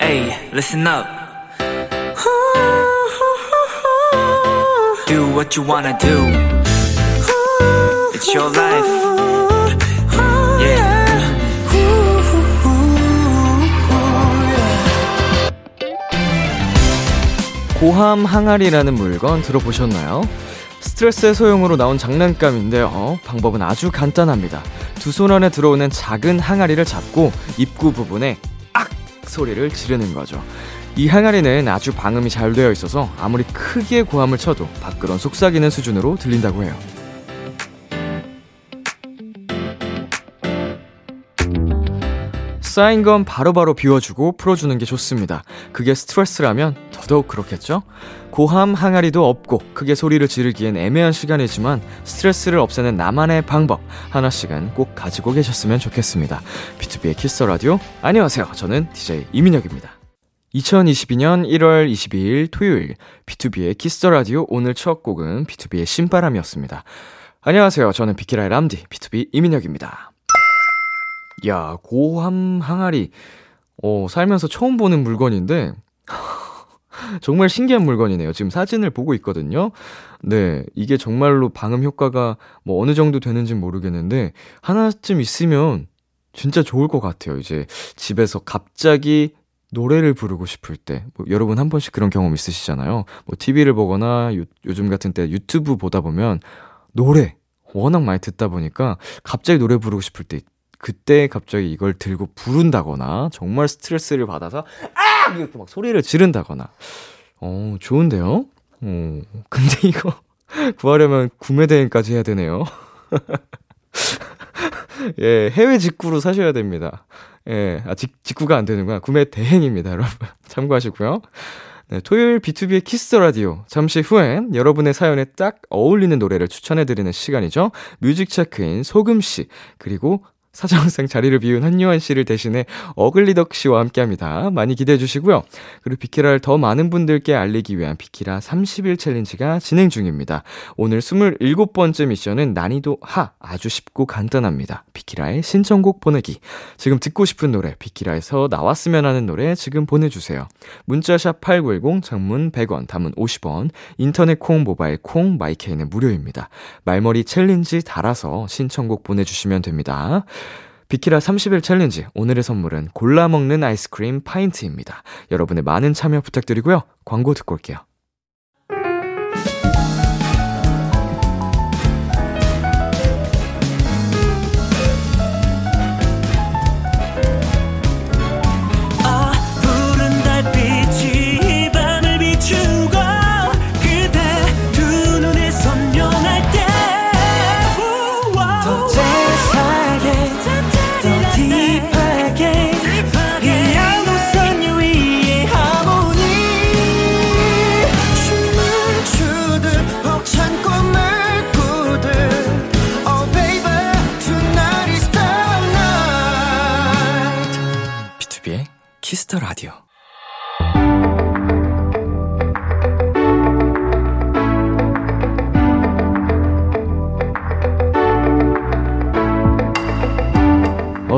Hey, listen up. Do what you wanna do. It's your life. Yeah. 고함 항아리라는 물건 들어보셨나요? 스트레스 해소용으로 나온 장난감인데요. 어, 방법은 아주 간단합니다. 두 손 안에 들어오는 작은 항아리를 잡고 입구 부분에 악 소리를 지르는 거죠. 이 항아리는 아주 방음이 잘 되어 있어서 아무리 크게 고함을 쳐도 밖으론 속삭이는 수준으로 들린다고 해요. 쌓인 건 바로바로 비워주고 풀어주는 게 좋습니다. 그게 스트레스라면 더더욱 그렇겠죠? 고함 항아리도 없고 크게 소리를 지르기엔 애매한 시간이지만 스트레스를 없애는 나만의 방법 하나씩은 꼭 가지고 계셨으면 좋겠습니다. B2B의 키스 라디오 안녕하세요. 저는 DJ 이민혁입니다. 2022년 1월 22일 토요일 B2B의 키스 라디오 오늘 첫 곡은 B2B의 신바람이었습니다. 안녕하세요. 저는 비키라의 람디 B2B 이민혁입니다. 야, 고함 항아리. 어, 살면서 처음 보는 물건인데, 정말 신기한 물건이네요. 지금 사진을 보고 있거든요. 네, 이게 정말로 방음 효과가 뭐 어느 정도 되는지 모르겠는데, 하나쯤 있으면 진짜 좋을 것 같아요. 이제 집에서 갑자기 노래를 부르고 싶을 때, 뭐 여러분 한 번씩 그런 경험 있으시잖아요. 뭐 TV를 보거나 요, 요즘 같은 때 유튜브 보다 보면 노래 워낙 많이 듣다 보니까 갑자기 노래 부르고 싶을 때 그때 갑자기 이걸 들고 부른다거나 정말 스트레스를 받아서 아 이렇게 막 소리를 지른다거나 어 좋은데요. 어 근데 이거 구하려면 구매 대행까지 해야 되네요. 예 해외 직구로 사셔야 됩니다. 예, 아, 직, 직구가 안 되는구나. 구매 대행입니다, 여러분. 참고하시고요. 네, 토요일 B2B의 키스 라디오. 잠시 후엔 여러분의 사연에 딱 어울리는 노래를 추천해드리는 시간이죠. 뮤직 체크인 소금씨, 그리고 사정상 자리를 비운 한요한 씨를 대신해 어글리덕 씨와 함께 합니다. 많이 기대해 주시고요. 그리고 비키라를 더 많은 분들께 알리기 위한 비키라 30일 챌린지가 진행 중입니다. 오늘 27번째 미션은 난이도 하, 아주 쉽고 간단합니다. 비키라의 신청곡 보내기. 지금 듣고 싶은 노래, 비키라에서 나왔으면 하는 노래 지금 보내주세요. 문자샵 8910, 장문 100원, 단문 50원, 인터넷 콩, 모바일 콩, 마이케이는 무료입니다. 말머리 챌린지 달아서 신청곡 보내주시면 됩니다. 비키라 30일 챌린지 오늘의 선물은 골라 먹는 아이스크림 파인트입니다. 여러분의 많은 참여 부탁드리고요. 광고 듣고 올게요.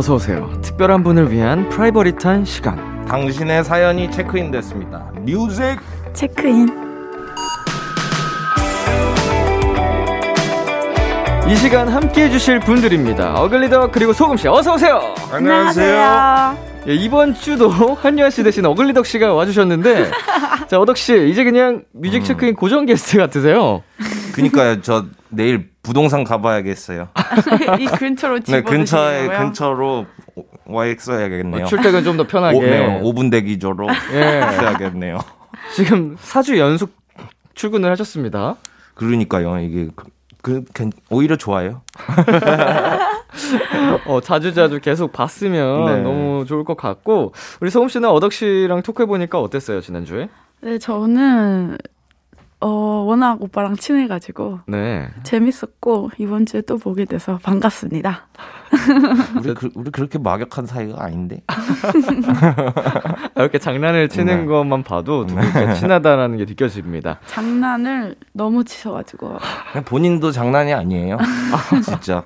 어서 오세요. 특별한 분을 위한 private한 시간. 당신의 사연이 체크인 됐습니다. 뮤직 체크인. 이 시간 함께 해주실 분들입니다. 어글리덕 그리고 소금씨 어서 오세요. 안녕하세요. 예, 이번 주도 한유아 씨 대신 어글리덕 씨가 와주셨는데 자 어덕 씨 이제 그냥 뮤직 체크인 고정 게스트 같으세요. 그니까요. 저 내일 부동산 가봐야겠어요. 이 근처로 네, 집어 근처에 근처로 와 있어야겠네요. 어, 출퇴근 좀 더 편하게. 오, 네, 5분 대기조로 예. 있어야겠네요. 지금 4주 연속 출근을 하셨습니다. 그러니까요. 이게 그, 그 괜- 오히려 좋아요. 어, 자주자주 계속 봤으면 네. 너무 좋을 것 같고 우리 소금 씨는 어덕 씨랑 토크해 보니까 어땠어요 지난주에? 네, 저는 어, 워낙 오빠랑 친해가지고 네. 재밌었고 이번 주에 또 보게 돼서 반갑습니다. 우리, 그, 우리 그렇게 막역한 사이가 아닌데. 이렇게 장난을 치는 네. 것만 봐도 두 분께 친하다라는 게 느껴집니다. 장난을 너무 치셔가지고 본인도 장난이 아니에요. 진짜.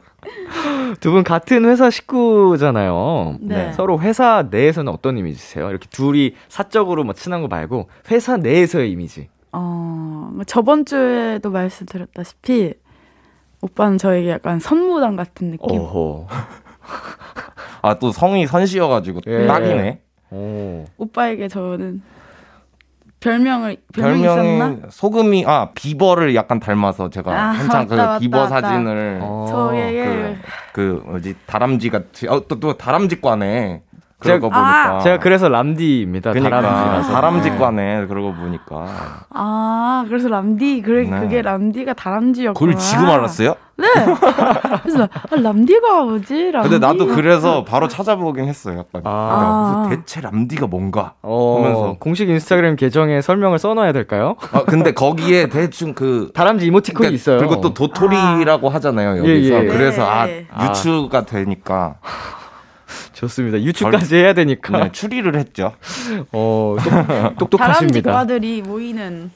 두 분 같은 회사 식구잖아요. 네. 서로 회사 내에서는 어떤 이미지세요? 이렇게 둘이 사적으로 뭐 친한 거 말고 회사 내에서의 이미지. 어, 저번 주에도 말씀드렸다시피 오빠는 저에게 약간 선무당 같은 느낌. 아 또 성이 선씨여가지고 예. 딱이네. 오. 오빠에게 저는 별명을 별명이 있었나? 소금이 아 비버를 약간 닮아서 제가 아, 한창 그 맞다, 맞다, 비버 맞다. 사진을 어. 저에게 그 뭐지 다람쥐 같이 어또 또 다람쥐과네. 그런 제가- 거 보니까 제가 그래서 람디입니다. 그러니까 다람쥐라서. 다람쥐과네. 그러고 보니까 아 그래서 람디 그래 네. 그게 람디가 다람쥐였구나. 그걸 지금 알았어요? 네. 그래서 아, 람디가 뭐지? 람디. 근데 나도 그래서 바로 찾아보긴 했어요. 약간 아. 야, 무슨 대체 람디가 뭔가 어, 하면서 공식 인스타그램 계정에 설명을 써놔야 될까요? 아 근데 거기에 대충 그 다람쥐 이모티콘이 그러니까 있어요. 그리고 또 도토리라고 하잖아요 여기서 예, 예. 그래서 아 네. 유추가 되니까 좋습니다. 유추까지 해야 되니까. 네, 추리를 했죠. 어, 똑, 똑똑하십니다. 과들이 모이는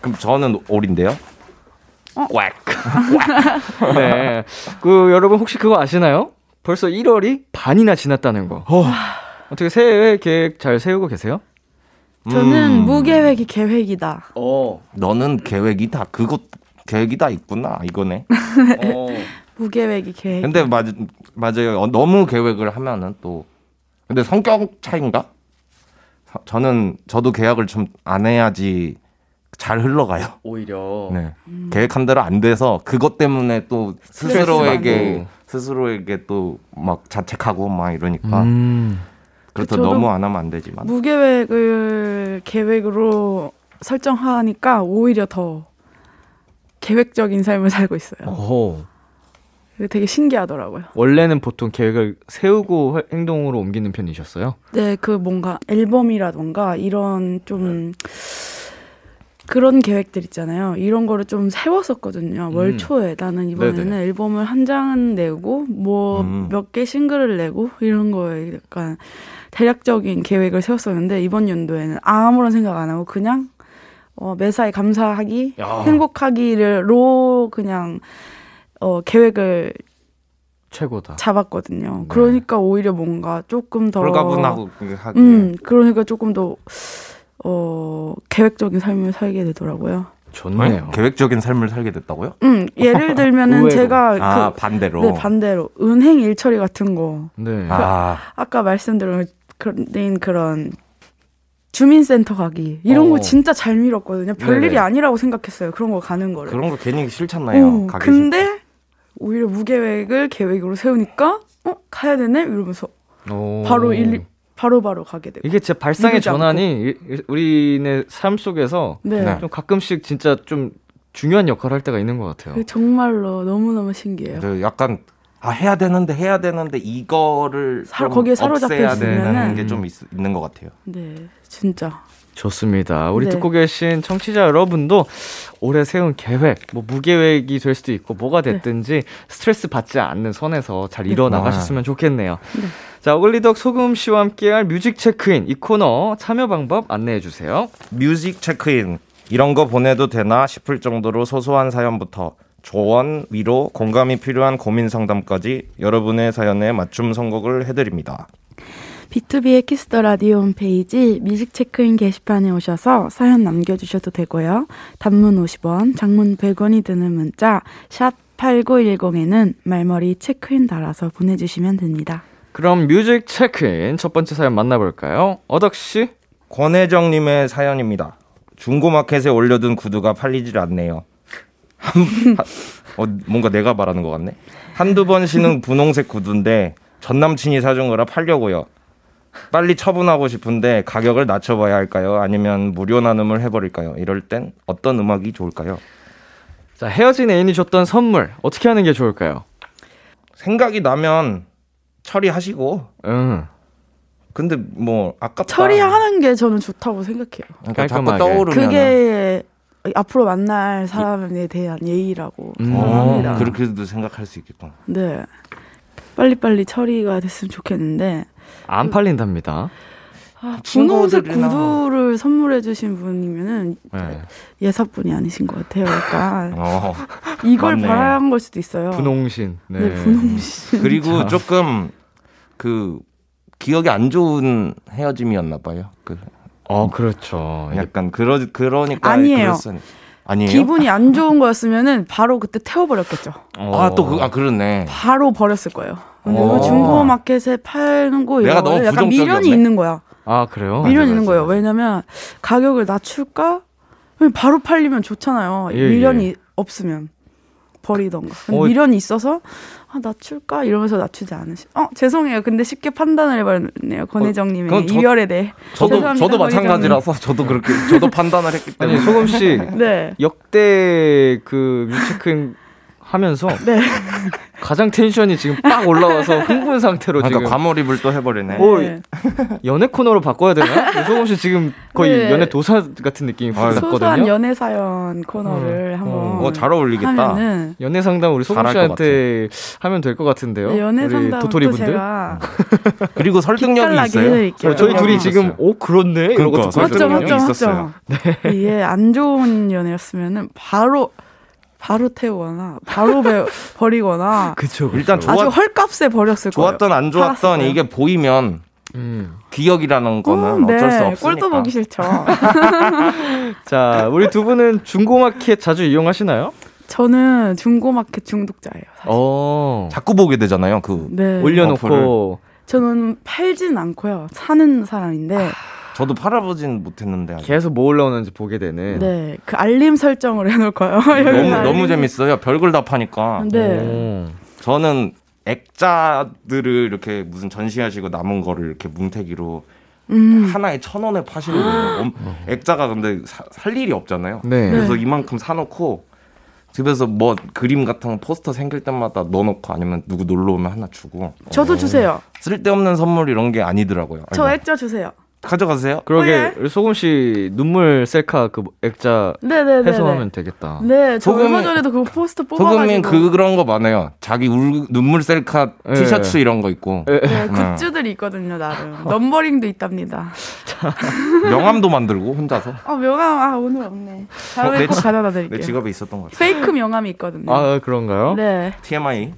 그럼 저는 올인데요. 어? 꽉. 네. 그 여러분 혹시 그거 아시나요? 벌써 1월이 반이나 지났다는 거. 어떻게 새해 계획 잘 세우고 계세요? 저는 음, 무계획이 계획이다. 어. 너는 계획이 다 그것 계획이 다 있구나 이거네. 어. 무계획이 계획. 근데 맞 맞아요. 어, 너무 계획을 하면은 또 근데 성격 차인가? 서- 저는 저도 계약을 좀 안 해야지 잘 흘러가요. 오히려. 네. 계획한 대로 안 돼서 그것 때문에 또 스스로에게. 스스로에게 또 막 자책하고 막 이러니까 음. 그렇다 너무 안 하면 안 되지만 무계획을 계획으로 설정하니까 오히려 더 계획적인 삶을 살고 있어요. 오. 되게 신기하더라고요. 원래는 보통 계획을 세우고 활- 행동으로 옮기는 편이셨어요? 네, 그 뭔가 앨범이라던가 이런 좀 그런 계획들 있잖아요. 이런 거를 좀 세웠었거든요. 월 음. 초에 나는 이번에는 네네. 앨범을 한 장 내고 뭐 음. 몇개 싱글을 내고 이런 거에 약간 대략적인 계획을 세웠었는데 이번 연도에는 아무런 생각 안 하고 그냥 어, 매사에 감사하기, 야. 행복하기를로 그냥 어, 계획을 최고다. 잡았거든요. 네. 그러니까 오히려 뭔가 조금 더 홀가분하고 하기 음, 그러니까 조금 더, 어, 계획적인 삶을 살게 되더라고요. 좋네요. 계획적인 삶을 살게 됐다고요? 음, 예를 들면은. 제가 아 그, 반대로 네, 반대로. 은행 일처리 같은 거. 네. 아 아까 말씀드린 그런, 그런 주민센터 가기. 이런 어. 거 진짜 잘 밀었거든요. 별일이 네네. 아니라고 생각했어요. 그런 거 가는 거를. 그런 거 괜히 싫잖아요. 어, 가기 근데 오히려 무계획을 계획으로 세우니까, 어, 가야 되네? 이러면서 오. 바로 일, 바로바로 가게 되고. 이게 진짜 발상의 않고. 전환이 이- 이- 우리네 삶 속에서 네. 네. 좀 가끔씩 진짜 좀 중요한 역할을 할 때가 있는 것 같아요. 정말로 너무너무 신기해요. 저 약간 아 해야 되는데 해야 되는데 이거를 사- 좀 거기에 사로잡혀 있으면은 되는 게 좀 있는 것 같아요. 네, 진짜. 좋습니다. 우리 네. 듣고 계신 청취자 여러분도 올해 세운 계획, 뭐 무계획이 될 수도 있고 뭐가 됐든지 스트레스 받지 않는 선에서 잘 이뤄 나가셨으면 좋겠네요. 네. 자, 어글리덕 소금 씨와 함께할 뮤직 체크인 이 코너 참여 방법 안내해 주세요. 뮤직 체크인 이런 거 보내도 되나 싶을 정도로 소소한 사연부터 조언, 위로, 공감이 필요한 고민 상담까지 여러분의 사연에 맞춤 선곡을 해드립니다. 비투비의 키스 더 라디오 홈페이지 뮤직 체크인 게시판에 오셔서 사연 남겨주셔도 되고요. 단문 50원, 장문 100원이 드는 문자 샵 8910에는 말머리 체크인 달아서 보내주시면 됩니다. 그럼 뮤직 체크인 첫 번째 사연 만나볼까요? 어덕 씨? 권혜정님의 사연입니다. 중고마켓에 올려둔 구두가 팔리질 않네요. 한, 한- 어, 뭔가 내가 말하는 것 같네. 한두 번 신은 분홍색 구두인데 전 남친이 사준 거라 팔려고요. 빨리 처분하고 싶은데 가격을 낮춰봐야 할까요? 아니면 무료 나눔을 해버릴까요? 이럴 땐 어떤 음악이 좋을까요? 자, 헤어진 애인이 줬던 선물 어떻게 하는 게 좋을까요? 생각이 나면 처리하시고 응. 근데 뭐 아깝다. 처리하는 게 저는 좋다고 생각해요. 그러니까 자꾸 깔끔하게. 떠오르면 그게 앞으로 만날 사람에 대한 예의라고 음. 생각합니다. 어, 그렇게도 생각할 수 있겠구나. 네. 빨리빨리 처리가 됐으면 좋겠는데 안 팔린답니다. 아, 분홍색 구두를 선물해주신 분이면은 네. 예사분이 아니신 것 같아요. 약간 어. 이걸 맞네. 바라는 걸 수도 있어요. 분홍신. 네. 네, 분홍신. 그리고 조금 그 기억이 안 좋은 헤어짐이었나 봐요. 그 어, 그렇죠. 약간 그러 그러니까 아니에요. 그랬으니- 아니에요. 기분이 안 좋은 거였으면은 바로 그때 태워버렸겠죠. 어. 아또 그 아 그렇네. 바로 버렸을 거예요. 근데 어. 그 중고 마켓에 파는 거 내가 이런 너무 거는 약간. 미련이 있는 거야. 아, 그래요? 미련이 있는 거예요. 왜냐면 가격을 낮출까? 바로 팔리면 좋잖아요. 예, 미련이 예. 없으면 버리던가. 어, 미련이 있어서 아 낮출까 이러면서 낮추지 않으시. 어 죄송해요. 근데 쉽게 판단을 해버렸네요. 권혜정님의 그건 저- 이별에 대해. 저도 죄송합니다, 저도. 마찬가지라서 저도 그렇게 저도 판단을 했기 때문에 아니, 소금 씨. 네. 역대 그 뮤직행 하면서 네. 가장 텐션이 지금 빡 올라와서 흥분 상태로 그러니까 지금 과몰입을 또 해버리네. 오, 네. 연애 코너로 바꿔야 되나? 소금 씨 지금 거의 네. 연애 도사 같은 느낌이. 확 소소한 났거든요. 연애 사연 코너를 한번 어, 잘 어울리겠다. 연애 상담 우리 소금 씨한테 하면 될 것 같은데요. 네, 연애 우리 상담 도토리 또 분들. 제가 그리고 설득력이 있어요. 어, 저희 둘이 지금 오 그렇네 이러고 그러니까, 듣고 맞죠, 설득력이. 맞죠, 있었어요. 맞죠. 이게 안 좋은 연애였으면은 바로 바로 태우거나 바로 배, 버리거나 그쵸. 그쵸. 일단 아주 좋았, 헐값에 버렸을 좋았던 안 좋았던 팔았을 거예요. 이게 보이면 음. 기억이라는 거예요. 거는 어, 네. 어쩔 수 없으니까. 꼴도 보기 싫죠. 자, 우리 두 분은 중고마켓 자주 이용하시나요? 저는 중고마켓 중독자예요. 사실. 어. 자꾸 보게 되잖아요. 그 네. 올려놓고 저는 팔진 않고요. 사는 사람인데, 저도 팔아보진 못했는데 아직. 계속 뭐 올라오는지 보게 되는. 네. 그 알림 설정을 해놓을까요? 너무 알림 너무 재밌어요. 별걸 다 파니까. 네. 오. 저는 액자들을 이렇게 무슨 전시하시고 남은 거를 이렇게 뭉태기로 음. 하나에 천 원에 파시는 거예요. 엄- 액자가 근데 사- 살 일이 없잖아요. 네. 그래서 네. 이만큼 사놓고 집에서 뭐 그림 같은 거 포스터 생길 때마다 넣어놓고 아니면 누구 놀러 오면 하나 주고 저도 주세요. 쓸데없는 선물 이런 게 아니더라고요. 저 아이고, 액자 주세요. 가져가세요. 그러게 왜? 우리 소금 씨 눈물 셀카 그 액자 네네네. 해소하면 되겠다. 네, 저 소금이- 얼마 전에도 그거 포스터 뽑아가지고 그 그런 거 많아요. 자기 울, 눈물 셀카 예. 티셔츠 이런 거 있고 예. 네, 굿즈들이 있거든요, 나름. 넘버링도 있답니다. 명함도 만들고 혼자서 아, 명함, 아, 오늘 없네. 다음에 어, 내꼭 지- 가져다 내 드릴게요. 지갑에 있었던 것 같아요. 페이크 명함이 있거든요. 아 그런가요? 네, TMI.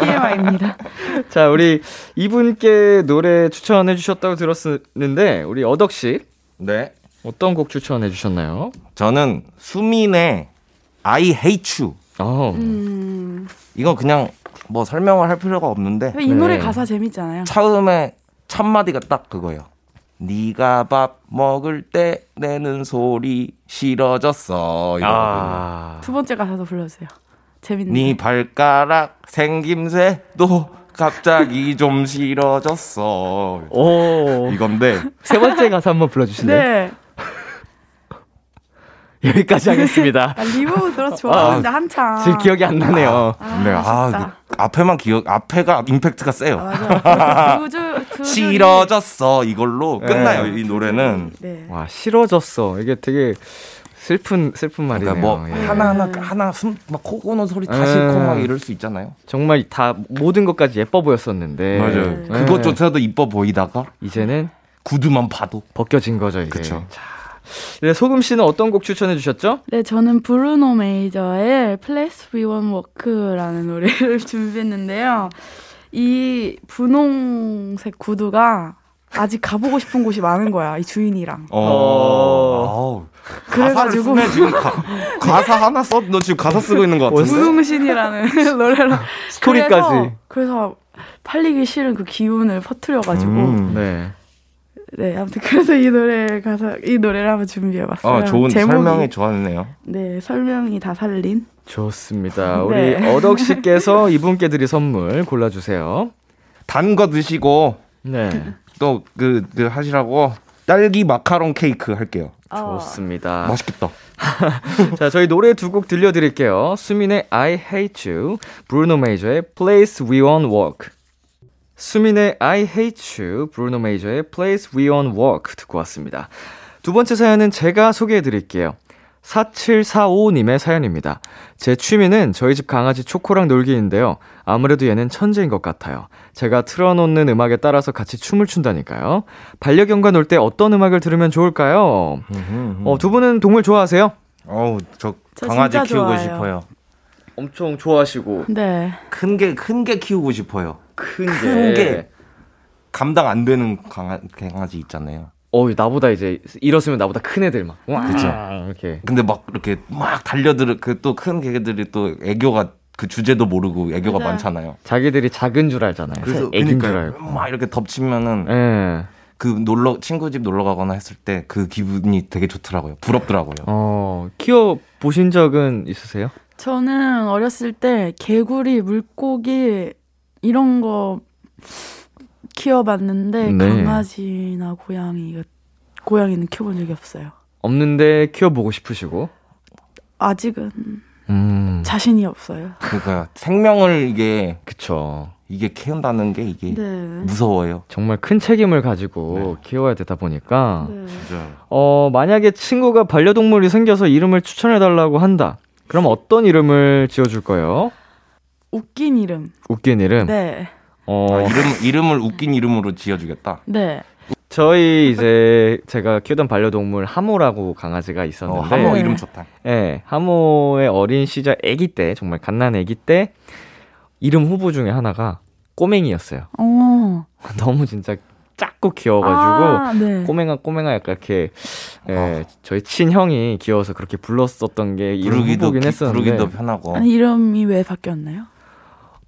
TMI입니다. 자 우리 이분께 노래 추천해 주셨다고 들었는데 우리 어덕 씨 네. 어떤 곡 추천해 주셨나요? 저는 수민의 I hate you. 어. 음, 이거 그냥 뭐 설명을 할 필요가 없는데 이 노래 네. 가사 재밌잖아요. 처음에 첫 마디가 딱 그거예요. 네가 밥 먹을 때 내는 소리 싫어졌어. 아. 두 번째 가사도 불러주세요. 재밌네. 네 발가락 생김새도 갑자기 좀 싫어졌어. 오. 이건데 세 번째 가사 한번 불러주실래요? 네. 여기까지 하겠습니다. 아, reverb 들어서 좋아하는데 한참. 지금 기억이 안 나네요. 아, 네, 아, 아쉽다. 그 앞에만 기억 앞에가 임팩트가 세요. 맞아. 두 줄, 두 싫어졌어 이걸로 네. 끝나요 이 노래는. 네. 와 싫어졌어. 이게 되게 슬픈 슬픈 말이네요. 그러니까 뭐 예. 하나 하나 하나 숨막 코 고는 소리 다 음. 싫고 막 이럴 수 있잖아요. 정말 다 모든 것까지 예뻐 보였었는데 맞아요. 네. 그것조차도 이뻐 보이다가 이제는 구두만 봐도 벗겨진 거죠 이게. 그쵸. 자, 네, 소금 씨는 어떤 곡 추천해 주셨죠? 네, 저는 브루노 메이저의 Places We Won't Walk라는 노래를 준비했는데요. 이 분홍색 구두가 아직 가보고 싶은 곳이 많은 거야, 이 주인이랑. 어. 가사를 그래가지고 쓰네 지금 가, 가사 하나 써. 너 지금 가사 쓰고 있는 것 같은데. 분홍신이라는 노래로. 스토리까지. 그래서, 그래서 팔리기 싫은 그 기운을 퍼뜨려가지고. 음. 네. 네, 아무튼 그래서 이 노래 가사, 이 노래를 한번 준비해봤어요. 아 좋은 제목이- 설명이 좋았네요. 네, 설명이 다 살린. 좋습니다. 우리 네. 어덕 씨께서 이분께 드릴 선물 골라주세요. 단 거 드시고 네. 또그 그 하시라고 딸기 마카롱 케이크 할게요. 어. 좋습니다. 맛있겠다. 자, 저희 노래 두 곡 들려드릴게요. 수민의 I Hate You, 브루노 메이저의 Place We On Walk. 수민의 I Hate You, 브루노 메이저의 Place We On Walk 듣고 왔습니다. 두 번째 사연은 제가 소개해드릴게요. 4745님의 사연입니다. 제 취미는 저희 집 강아지 초코랑 놀기인데요. 아무래도 얘는 천재인 것 같아요. 제가 틀어놓는 음악에 따라서 같이 춤을 춘다니까요. 반려견과 놀 때 어떤 음악을 들으면 좋을까요? 어, 두 분은 동물 좋아하세요? 어우, 저저 강아지 키우고 좋아해요. 싶어요. 엄청 좋아하시고. 네. 큰 게 큰 게 키우고 싶어요. 큰큰게 감당 안 되는 강아, 강아지 있잖아요. 어, 나보다 이제 일었으면 나보다 큰 애들 막. 와, 그쵸. 이렇게. 근데 막 이렇게 막 달려들 그 또 큰 개들이 또 애교가 그 주제도 모르고 애교가 맞아요. 많잖아요. 자기들이 작은 줄 알잖아요. 그래서 애긴 줄. 알고. 막 이렇게 덮치면은 예. 그 놀러 친구 집 놀러 가거나 했을 때 그 기분이 되게 좋더라고요. 부럽더라고요. 어, 키워 보신 적은 있으세요? 저는 어렸을 때 개구리, 물고기 이런 거 키워봤는데 네. 강아지나 고양이 고양이는 키워본 적이 없어요. 없는데 키워보고 싶으시고. 아직은 음. 자신이 없어요. 그러니까 생명을 이게 그쵸. 이게 키운다는 게 이게 네. 무서워요. 정말 큰 책임을 가지고 키워야 되다 보니까. 네. 어, 만약에 친구가 반려동물이 생겨서 이름을 추천해 달라고 한다. 그럼 어떤 이름을 지어줄 거예요? 웃긴 이름. 웃긴 이름. 네. 어, 아, 이름 이름을 웃긴 이름으로 지어주겠다. 네. 저희 이제 제가 키우던 반려동물 하모라고 강아지가 어, 있었는데. 하모 네. 이름 좋다. 예, 하모의 어린 시절 아기 때, 정말 갓난 아기 때, 이름 후보 중에 하나가 꼬맹이였어요. 어. 너무 진짜 작고 귀여워가지고, 아, 네. 꼬맹아, 꼬맹아 약간 이렇게, 예, 저희 친형이 귀여워서 그렇게 불렀었던 게 이름 부르기도 후보긴 기- 했었는데, 부르기도 편하고. 아니 이름이 왜 바뀌었나요?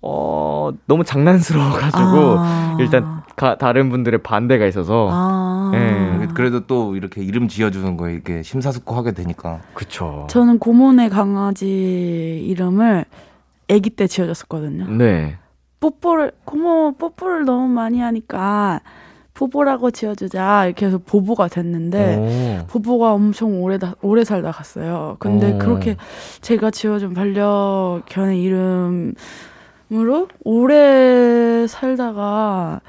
어, 너무 장난스러워가지고, 아. 일단 가- 다른 분들의 반대가 있어서, 아. 예. 그래도 또 이렇게 이름 지어주는 거에 이게 심사숙고하게 되니까 그쵸. 저는 고모네 강아지 이름을 아기 때 지어줬었거든요. 네. 뽀뽀를 고모 뽀뽀를 너무 많이 하니까 보보라고 지어주자 이렇게 해서 보보가 됐는데 오. 보보가 엄청 오래 다, 오래 살다 갔어요. 근데 오. 그렇게 제가 지어준 반려견의 이름 으로 오래 살다가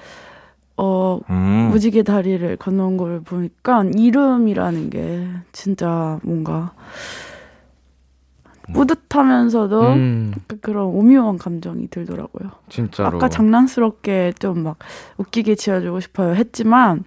어 음. 무지개 다리를 건너온 걸 보니까 이름이라는 게 진짜 뭔가 뿌듯하면서도 음, 그- 그런 오묘한 감정이 들더라고요. 진짜로. 아까 장난스럽게 좀 막 웃기게 지어주고 싶어요 했지만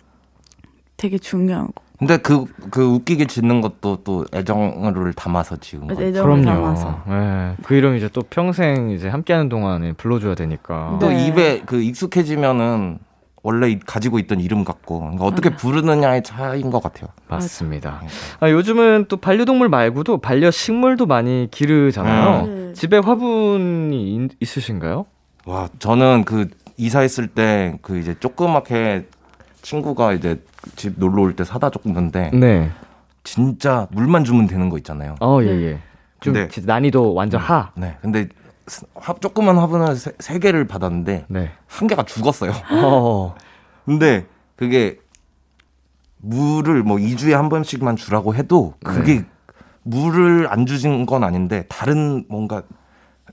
되게 중요한 거. 근데 그, 그 웃기게 짓는 것도 또 애정을 담아서 지은 거. 애정을 그럼요. 담아서. 예. 그 이름 이제 또 평생 이제 함께하는 동안에 불러줘야 되니까. 또 네. 입에 그 익숙해지면은 원래 이- 가지고 있던 이름 같고 그러니까 어떻게 맞아요. 부르느냐의 차이인 것 같아요. 맞습니다. 그러니까. 아, 요즘은 또 반려동물 말고도 반려식물도 많이 기르잖아요. 네. 집에 화분이 있- 있으신가요? 와 저는 그 이사했을 때 그 이제 조그맣게 친구가 이제 집 놀러 올 때 사다 줬는데 네. 진짜 물만 주면 되는 거 있잖아요. 어, 예, 네. 예. 좀 근데- 진짜 난이도 완전 하. 네. 근데 스- 화, 조그만 화분을 세, 세 개를 받았는데 네. 한 개가 죽었어요. 어. 근데 그게 물을 뭐 2주에 한 번씩만 주라고 해도 그게 네. 물을 안 주신 건 아닌데 다른 뭔가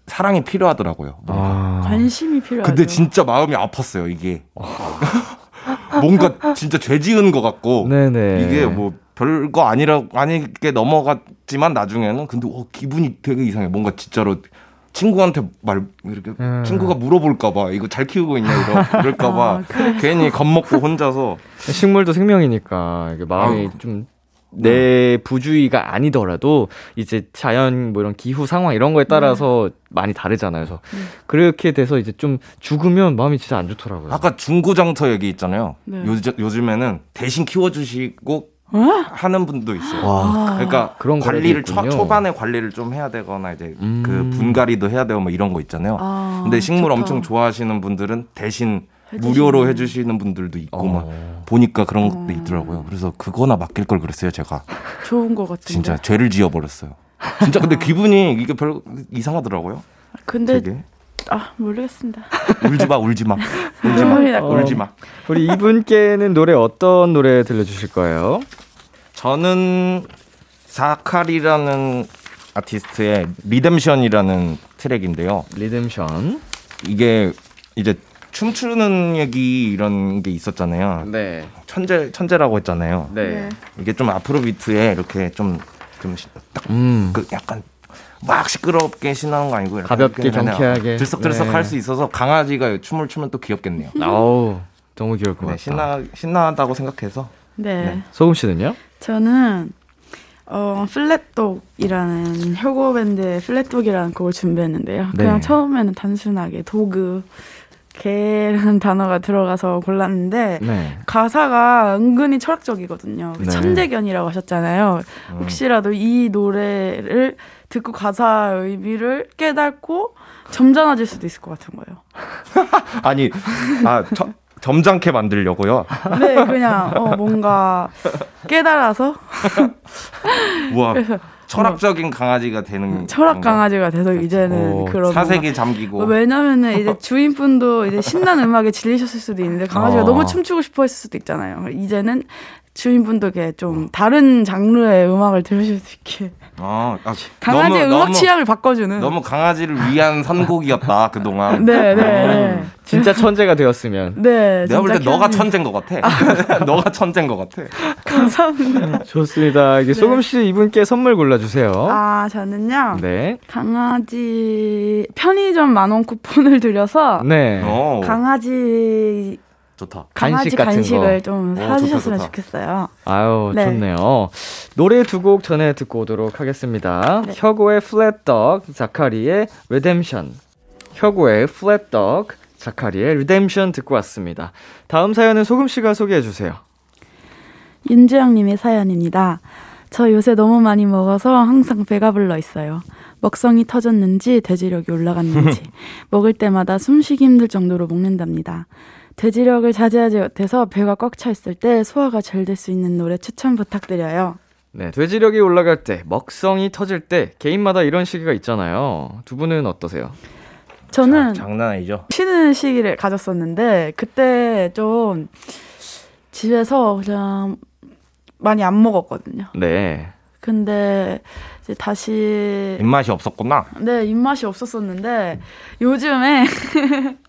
사랑이 필요하더라고요. 뭔가. 아. 관심이 필요하죠. 근데 진짜 마음이 아팠어요, 이게. 뭔가 진짜 죄 지은 것 같고 네네. 이게 뭐 별거 아니라 아니게 넘어갔지만 나중에는 근데 어, 기분이 되게 이상해. 뭔가 진짜로 친구한테 말 이렇게 음. 친구가 물어볼까봐 이거 잘 키우고 있냐 이러 이럴까봐 아. 괜히 겁먹고 혼자서 식물도 생명이니까 이게 마음이. 좀 내 부주의가 아니더라도 이제 자연 뭐 이런 기후 상황 이런 거에 따라서 많이 다르잖아요. 그래서 네. 그렇게 돼서 이제 좀 죽으면 마음이 진짜 안 좋더라고요. 아까 중구장터 얘기 있잖아요. 네. 요즘 요즘에는 대신 키워주시고 어? 하는 분도 있어요. 와. 아. 그러니까 그런 관리를 초. 초반에 관리를 좀 해야 되거나 이제 음. 그 분갈이도 해야 되고 뭐 이런 거 있잖아요. 아, 근데 식물 좋다. 엄청 좋아하시는 분들은 대신 해주시는. 무료로 해주시는 분들도 있고 막 어. 보니까 그런 것도 음. 있더라고요. 그래서 그거나 맡길 걸 그랬어요, 제가. 좋은 거 같은데. 진짜 죄를 지어버렸어요. 진짜 근데 기분이 이게 별 이상하더라고요. 근데 되게 아 모르겠습니다. 울지 마, 울지 마, 울지 마, 날것 울지 마. 우리 이분께는 노래 어떤 노래 들려주실 거예요? 저는 사칼이라는 아티스트의 Redemption이라는 트랙인데요. Redemption. 이게 이제 춤추는 얘기 이런 게 있었잖아요. 네. 천재 천재라고 했잖아요. 네. 이게 좀 Afrobeat에 이렇게 좀좀 시- 딱 음. 그 약간 막 시끄럽게 신나는 거 아니고 가볍게, 그냥 경쾌하게. 들썩들썩 네. 할수 있어서 강아지가 춤을 추면 또 귀엽겠네요. 아우, 너무 귀여울 것 네, 같다. 신나 신나다고 생각해서 네. 네. 소금 씨는요? 저는 어 Flat Dog이라는 혁오 밴드의 Flat Dog이라는 곡을 준비했는데요. 네. 그냥 처음에는 단순하게 dog 개라는 단어가 들어가서 골랐는데 네. 가사가 은근히 철학적이거든요. 그 네. 천재견이라고 하셨잖아요. 음. 혹시라도 이 노래를 듣고 가사 의미를 깨닫고 점잖아질 수도 있을 것 같은 거예요. 아니 아 저- 점잖게 만들려고요. 네, 그냥 어 뭔가 깨달아서 우와 철학적인 강아지가 되는 철학 건가? 강아지가 돼서 이제는 오, 그런 사색에 잠기고 뭔가- 왜냐면은 이제 주인분도 이제 신나는 음악에 질리셨을 수도 있는데 강아지가 어. 너무 춤추고 싶어 했을 수도 있잖아요. 이제는 주인분도 이렇게 좀 다른 장르의 음악을 들으실 수 있게 아, 아, 강아지의 너무, 음악 너무, 취향을 바꿔주는 너무 강아지를 위한 선곡이었다 그 동안. 네, 네, 네. 진짜 천재가 되었으면. 네, 내가 볼 때 너가 천재인 것 같아. 너가 천재인 것 같아. 감사합니다. 좋습니다. 이게 소금 씨 이분께 선물 골라주세요. 네. 아, 저는요. 네. 강아지 편의점 만원 쿠폰을 드려서 네. 어, 강아지 좋다. 간식 같은 간식을 거. 좀 오, 사주셨으면 좋다, 좋다. 좋겠어요. 아유, 네. 좋네요. 노래 두 곡 전에 듣고 오도록 하겠습니다. 네. 혁오의 Flat Dog, 자카리의 Redemption. 혁오의 Flat Dog, 자카리의 Redemption 듣고 왔습니다. 다음 사연은 소금 씨가 소개해 주세요. 윤주영님의 사연입니다. 저 요새 너무 많이 먹어서 항상 배가 불러 있어요. 먹성이 터졌는지 돼지력이 올라갔는지 먹을 때마다 숨쉬기 힘들 정도로 먹는답니다. 돼지력을 자제하지 못해서 배가 꽉 차 있을 때 소화가 잘 될 수 있는 노래 추천 부탁드려요. 네, 돼지력이 올라갈 때, 먹성이 터질 때, 개인마다 이런 시기가 있잖아요. 두 분은 어떠세요? 저는 장난 아니죠. 쉬는 시기를 가졌었는데 그때 좀 집에서 그냥 많이 안 먹었거든요. 네. 근데 이제 다시 입맛이 없었구나. 네 입맛이 없었었는데 요즘에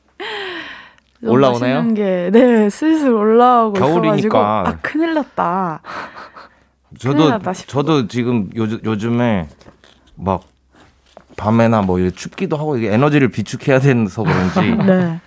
올라오나요? 게, 네 슬슬 올라오고 겨울이니까. 있어가지고 아 큰일 났다. 큰일 저도 났다 싶어. 저도 지금 요즘 요즘에 막 밤에나 뭐 춥기도 하고 이게 에너지를 비축해야 돼서 그런지 네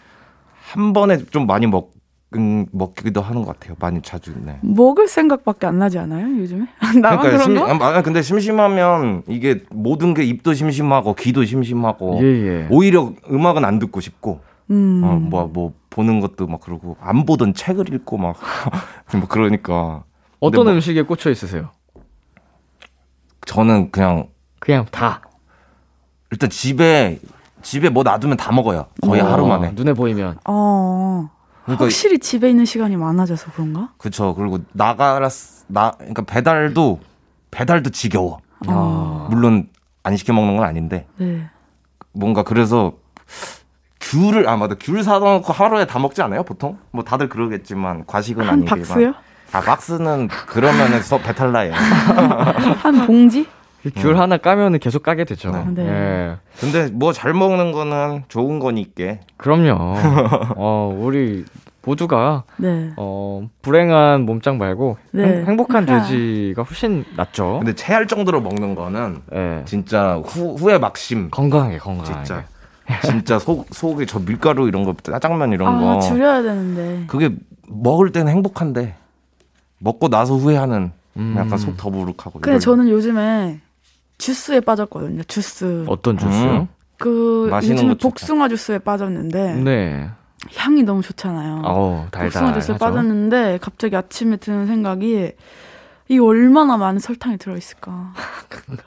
한 번에 좀 많이 먹 음, 먹기도 하는 것 같아요. 많이 자주. 네. 먹을 생각밖에 안 나지 않아요 요즘에? 나만 그러니까 심, 그런가? 아, 근데 심심하면 이게 모든 게 입도 심심하고 귀도 심심하고 예, 예. 오히려 음악은 안 듣고 싶고 음. 어, 뭐, 뭐 보는 것도 막 그러고 안 보던 책을 읽고 막 뭐 그러니까 어떤 뭐- 음식에 꽂혀 있으세요? 저는 그냥 그냥 다. 일단 집에 집에 뭐 놔두면 다 먹어요. 거의 어, 하루 만에. 눈에 보이면. 어 그러니까 확실히 집에 있는 시간이 많아져서 그런가? 그쵸. 그리고 나가라 나 그러니까 배달도 배달도 지겨워. 아. 물론 안 시켜 먹는 건 아닌데 네. 뭔가 그래서 귤을 아 맞아 귤 사다 놓고 하루에 다 먹지 않아요 보통 뭐 다들 그러겠지만 과식은 한 아니지만 박스요? 아 박스는 그러면은 서 배탈 나요 한 봉지? 귤 하나 까면은 계속 까게 되죠. 네. 네. 예. 근데 뭐 잘 먹는 거는 좋은 거니까 그럼요. 어, 우리 모두가 네. 어, 불행한 몸짱 말고 네. 행, 복한 아. 돼지가 훨씬 낫죠. 근데 체할 정도로 먹는 거는 예. 진짜 후, 후회 막심 건강하게 건강하게. 진짜 진짜 속 속에 저 밀가루 이런 거 짜장면 이런 아거 줄여야 되는데. 그게 먹을 때는 행복한데 먹고 나서 후회하는 음. 약간 속 더부룩하고 근데 저는 요즘에 주스에 빠졌거든요. 주스. 어떤 주스요? 음. 그 요즘에. 복숭아 주스에 빠졌는데 네. 향이 너무 좋잖아요. 어우, 복숭아 주스에 달달하죠. 빠졌는데 갑자기 아침에 드는 생각이 이 얼마나 많은 설탕이 들어있을까.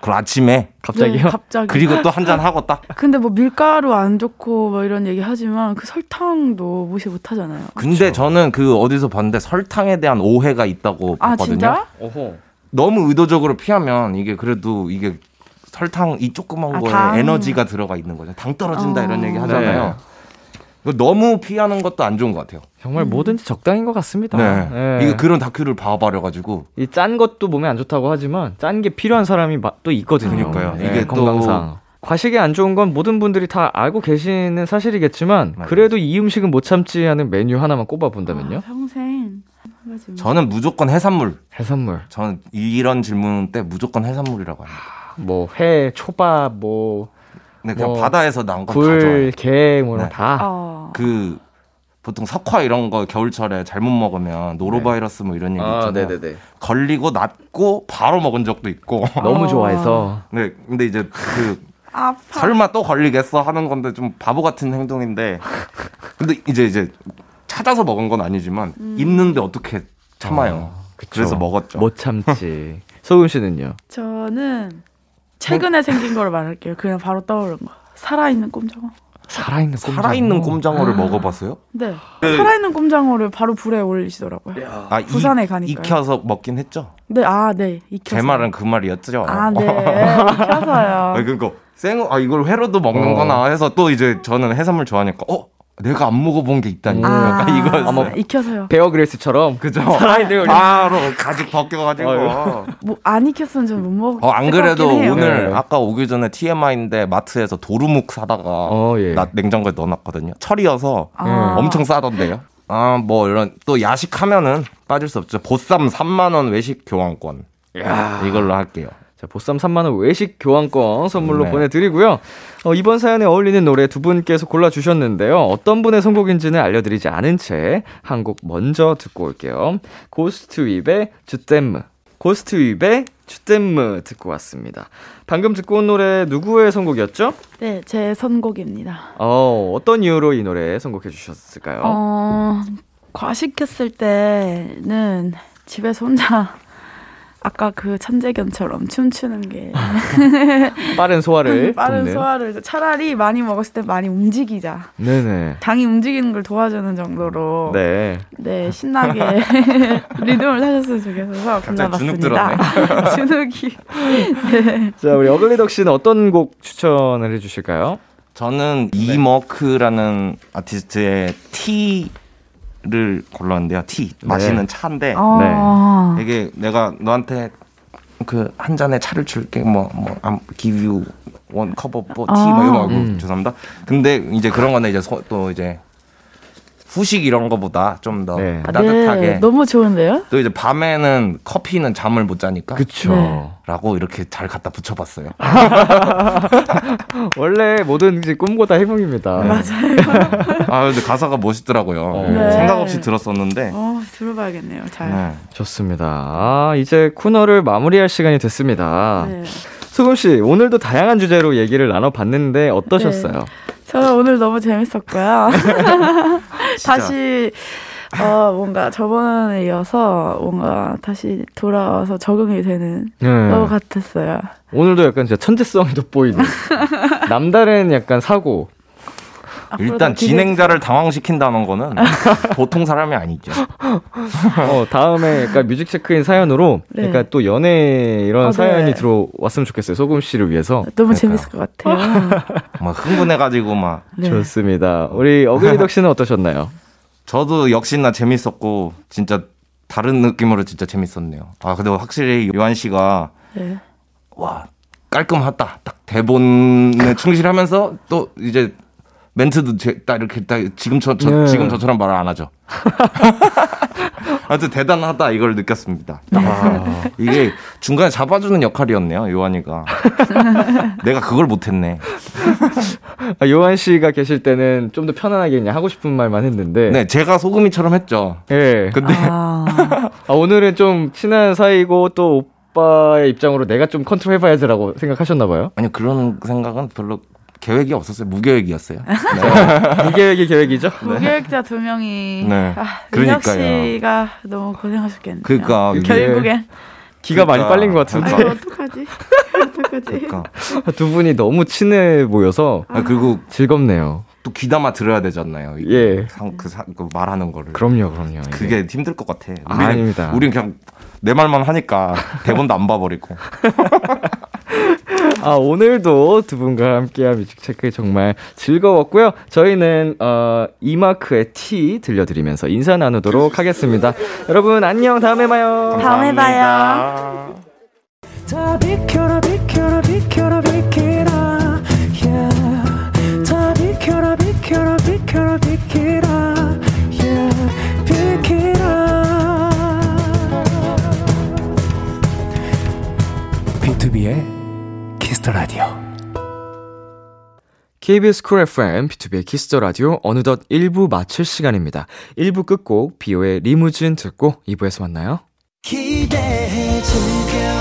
그 아침에 갑자기요? 네, 갑자기. 그리고 또 한 잔 하고 딱 근데 뭐 밀가루 안 좋고 뭐 이런 얘기 하지만 그 설탕도 무시 못 하잖아요. 근데 저는 그 어디서 봤는데 설탕에 대한 오해가 있다고 아 봤거든요. 진짜? 어허. 너무 의도적으로 피하면 이게 그래도 이게 설탕 이 조그만 아, 거에 당. 에너지가 들어가 있는 거죠. 당 떨어진다 어. 이런 얘기 네. 하잖아요. 그거 너무 피하는 것도 안 좋은 것 같아요. 정말 음. 뭐든지 적당인 것 같습니다. 네. 예. 이거 그런 다큐를 봐버려가지고 이 짠 것도 몸에 안 좋다고 하지만 짠 게 필요한 사람이 마- 또 있거든요. 그러니까요. 예, 이게 또- 건강상. 과식이 안 좋은 건 모든 분들이 다 알고 계시는 사실이겠지만 맞아요. 그래도 이 음식은 못 참지 하는 메뉴 하나만 꼽아 본다면요? 아, 평생. 저는 무조건 해산물. 해산물. 저는 이런 질문 때 무조건 해산물이라고 합니다. 뭐 회, 초밥, 뭐 네, 그냥 뭐, 바다에서 나온 건다 굴, 좋아요. 게, 뭐 네. 다. 어. 그 보통 석화 이런 거 겨울철에 잘못 먹으면 노로바이러스 뭐 이런 얘기 아, 있잖아요. 걸리고 낫고 바로 먹은 적도 있고. 너무 어. 좋아해서. 네, 근데 이제 그 아파. 설마 또 걸리겠어 하는 건데 좀 바보 같은 행동인데. 근데 이제 이제 찾아서 먹은 건 아니지만 있는데 어떻게 참아요. 그쵸. 그래서 먹었죠. 못 참지. 소금 씨는요? 저는 최근에 생긴 걸 말할게요. 그냥 바로 떠오른 거. 살아있는 꼼장어. 살아있는 꼼장어. 살아있는 꼼장어를 먹어봤어요? 네. 그- 살아있는 꼼장어를 바로 불에 올리시더라고요. 아, 부산에 이- 가니까요. 익혀서 먹긴 했죠. 네, 아, 네. 익혀서. 제 말은 그 말이었죠. 아, 네. 익혀서요. 아, 그니까 생, 아 이걸 회로도 먹는구나 해서 또 이제 저는 해산물 좋아하니까 어 내가 안 먹어본 게 있다니. 아, 약간 이거였어요. 아마 익혀서요. 베어 그레이스처럼 그죠? 살아있는 걸 바로 가죽 벗겨가지고. 뭐 안 익혔으면 저는 못 먹을 어, 안 그래도. 오늘 네. 아까 오기 전에 TMI인데 마트에서 도루묵 사다가 어, 예. 나 냉장고에 넣어놨거든요. 철이어서 아. 엄청 싸던데요. 아, 뭐 이런 또 야식하면은 빠질 수 없죠. 보쌈 3만 원 외식 교환권. 야. 이걸로 할게요. 자, 보쌈 3만원 외식 교환권 선물로 네. 보내드리고요. 어, 이번 사연에 어울리는 노래 두 분께서 골라주셨는데요. 어떤 분의 선곡인지는 알려드리지 않은 채 한 곡 먼저 듣고 올게요. 고스트 윕의 주댐무. 고스트 윕의 주댐무 듣고 왔습니다. 방금 듣고 온 노래 누구의 선곡이었죠? 네, 제 선곡입니다. 어, 어떤 이유로 이 노래 선곡해 주셨을까요? 어, 과식했을 때는 집에서 혼자 아까 그 천재견처럼 춤추는 게 빠른 소화를 빠른 돕는. 소화를 차라리 많이 먹었을 때 많이 움직이자. 네네. 당이 움직이는 걸 도와주는 정도로 네, 네. 신나게 리듬을 타셨으면 좋겠어서 골라봤습니다. 주눅이 자, 우리 어글리덕 씨는 어떤 곡 추천을 해주실까요? 저는 이머크라는 아티스트의 티 를 골랐는데요. 티 마시는 차인데 아, 이게 내가 너한테 그 한 잔의 차를 줄게 뭐뭐 give you one cup of tea 아. 뭐 이거 하고 음. 죄송합니다. 근데 이제 그런 거는 이제 소- 또 이제 후식 이런 거보다 좀더 네. 아, 따뜻하게 네, 너무 좋은데요? 또 이제 밤에는 커피는 잠을 못 자니까 그쵸. 네. 라고 이렇게 잘 갖다 붙여봤어요. 원래 뭐든지 꿈보다 해몽입니다. 맞아요. 아 근데 가사가 멋있더라고요. 어. 네. 생각 없이 들었었는데 어, 들어봐야겠네요. 잘. 네. 좋습니다. 아, 이제 코너를 마무리할 시간이 됐습니다. 네. 수금 씨, 오늘도 다양한 주제로 얘기를 나눠봤는데 어떠셨어요? 저 오늘 너무 재밌었고요. 다시 어 뭔가 저번에 이어서 뭔가 다시 돌아와서 적응이 되는 네. 것 같았어요. 오늘도 약간 진짜 천재성이 돋보이는 남다른 약간 사고. 일단 앞으로도 진행자를 당황시킨다는 거는 보통 사람이 아니죠. 어, 다음에 약간 뮤직 체크인 사연으로 네. 약간 또 연애 이런 아, 네. 사연이 들어왔으면 좋겠어요. 소금 씨를 위해서. 너무 그러니까요. 재밌을 것 같아요. 막 흥분해가지고 막 네. 좋습니다. 우리 어글리덕 씨는 어떠셨나요? 저도 역시나 재밌었고 진짜 다른 느낌으로 진짜 재밌었네요. 아 근데 확실히 요한 씨가 네. 와 깔끔하다. 딱 대본에 충실하면서 또 이제 멘트도 제, 딱 이렇게 딱 지금 저, 저 네. 지금 저처럼 말을 안 하죠. 아주 대단하다 이걸 느꼈습니다. 네. 아, 이게 중간에 잡아주는 역할이었네요 요한이가. 내가 그걸 못했네. 아, 요한 씨가 계실 때는 좀 더 편안하게 그냥 하고 싶은 말만 했는데. 네 제가 소금이처럼 했죠. 예. 근데 아, 아, 오늘은 좀 친한 사이고 또 오빠의 입장으로 내가 좀 컨트롤 해봐야지라고 생각하셨나 봐요. 아니 그런 생각은 별로 계획이 없었어요. 무계획이었어요. 네. 무계획의 계획이죠? 무계획자 두 명이 네. 아, 민혁 그러니까요. 씨가 너무 고생하셨겠네요. 그러니까 결국엔 기가 많이 그러니까. 빨린 것 같은데. 아, 어떡하지? 어떡하지? 그러니까 두 분이 너무 친해 보여서 아, 그리고 즐겁네요. 또 귀담아 들어야 되잖아요. 이 예. 상, 그, 사, 그 말하는 거를. 그럼요, 그럼요. 이게. 그게 힘들 것 같아. 아, 아닙니다. 우리는 그냥 내 말만 하니까 대본도 안 봐버리고. 아, 오늘도 두 분과 함께한 뮤직체크 정말 즐거웠고요. 저희는 어, 이마크의 티 들려드리면서 인사 나누도록 하겠습니다. 여러분 안녕 다음에 봐요. 다음에 봐요. 비투비의 비키라 라디오 KBS 쿨 FM, 비투비의 키스 더 라디오 어느덧 1부 마칠 시간입니다. 1부 끝곡 비오의 리무진 듣고 2부에서 만나요. 기대해 즐겨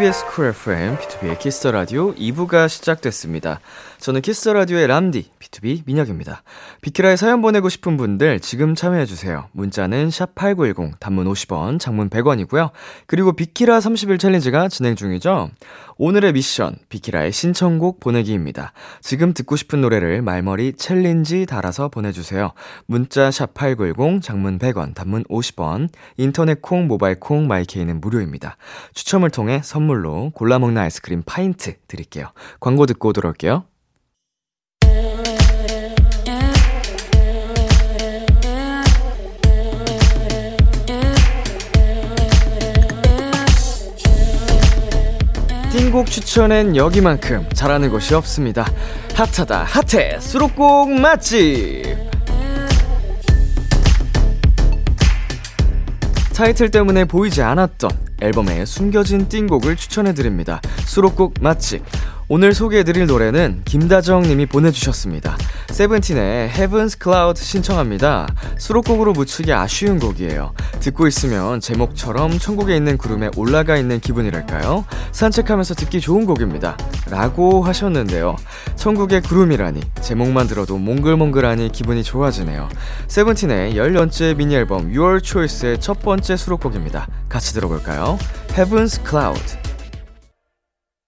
KBS 쿨 FM, 비투비의 키스 더 라디오 2부가 시작됐습니다. 저는 키스 더 라디오의 람디, B2B 민혁입니다. 비키라에 사연 보내고 싶은 분들 지금 참여해 주세요. 문자는 샵8910, 단문 50원, 장문 100원이고요. 그리고 비키라 30일 챌린지가 진행 중이죠. 오늘의 미션, 비키라의 신청곡 보내기입니다. 지금 듣고 싶은 노래를 말머리 챌린지 달아서 보내 주세요. 문자 샵8910, 장문 100원, 단문 50원, 인터넷 콩, 모바일 콩, 마이케이는 무료입니다. 추첨을 통해 선물로 골라 먹는 아이스크림 파인트 드릴게요. 광고 듣고 돌아올게요. 띵곡 추천엔 여기만큼 잘하는 곳이 없습니다. 핫하다 핫해 수록곡 맛집 타이틀 때문에 보이지 않았던 앨범에 숨겨진 띵곡을 추천해드립니다. 수록곡 맛집. 오늘 소개해드릴 노래는 김다정 님이 보내주셨습니다. 세븐틴의 Heaven's Cloud 신청합니다. 수록곡으로 묻히기 아쉬운 곡이에요. 듣고 있으면 제목처럼 천국에 있는 구름에 올라가 있는 기분이랄까요? 산책하면서 듣기 좋은 곡입니다. 라고 하셨는데요. 천국의 구름이라니, 제목만 들어도 몽글몽글하니 기분이 좋아지네요. 세븐틴의 10년째 미니 앨범 Your Choice의 첫 번째 수록곡입니다. 같이 들어볼까요? Heaven's Cloud.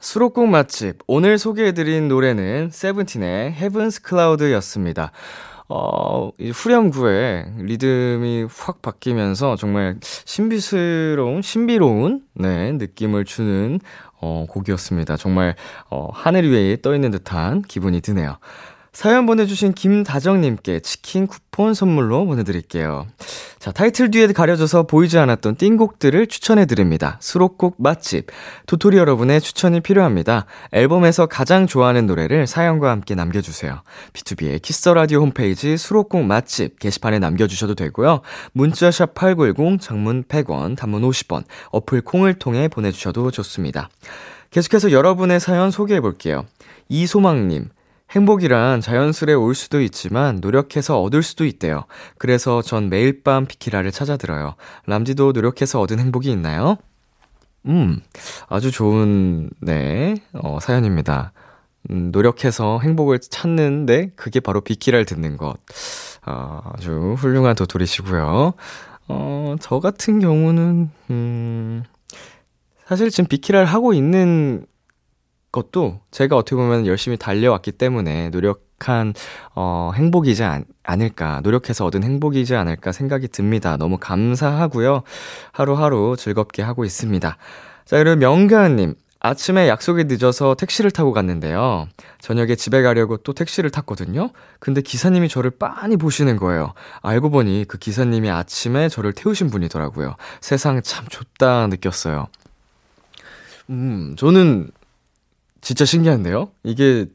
수록곡 맛집. 오늘 소개해드린 노래는 세븐틴의 Heaven's Cloud였습니다. 어, 이 후렴구에 리듬이 확 바뀌면서 정말 신비스러운, 신비로운, 네, 느낌을 주는, 어, 곡이었습니다. 정말, 어, 하늘 위에 떠있는 듯한 기분이 드네요. 사연 보내주신 김다정님께 치킨 쿠폰 선물로 보내드릴게요. 자, 타이틀 뒤에 가려져서 보이지 않았던 띵곡들을 추천해드립니다. 수록곡 맛집. 도토리 여러분의 추천이 필요합니다. 앨범에서 가장 좋아하는 노래를 사연과 함께 남겨주세요. BTOB의 키스 더 라디오 홈페이지 수록곡 맛집 게시판에 남겨주셔도 되고요. 문자샵 8910, 장문 100원, 단문 50원, 어플 콩을 통해 보내주셔도 좋습니다. 계속해서 여러분의 사연 소개해볼게요. 이소망님. 행복이란 자연스레 올 수도 있지만 노력해서 얻을 수도 있대요. 그래서 전 매일 밤 비키라를 찾아 들어요. 람디도 노력해서 얻은 행복이 있나요? 음, 아주 좋은, 네, 어, 사연입니다. 음, 노력해서 행복을 찾는데 그게 바로 비키라를 듣는 것. 어, 아주 훌륭한 도토리시고요. 어, 저 같은 경우는, 음, 사실 지금 비키라를 하고 있는 것도 제가 어떻게 보면 열심히 달려왔기 때문에 노력한 어, 행복이지 않, 않을까, 노력해서 얻은 행복이지 않을까 생각이 듭니다. 너무 감사하고요. 하루하루 즐겁게 하고 있습니다. 자, 그리고 명가은님. 아침에 약속이 늦어서 택시를 타고 갔는데요. 저녁에 집에 가려고 또 택시를 탔거든요. 근데 기사님이 저를 빤히 보시는 거예요. 알고 보니 그 기사님이 아침에 저를 태우신 분이더라고요. 세상 참 좁다 느꼈어요. 음, 저는 진짜 신기한데요? 이게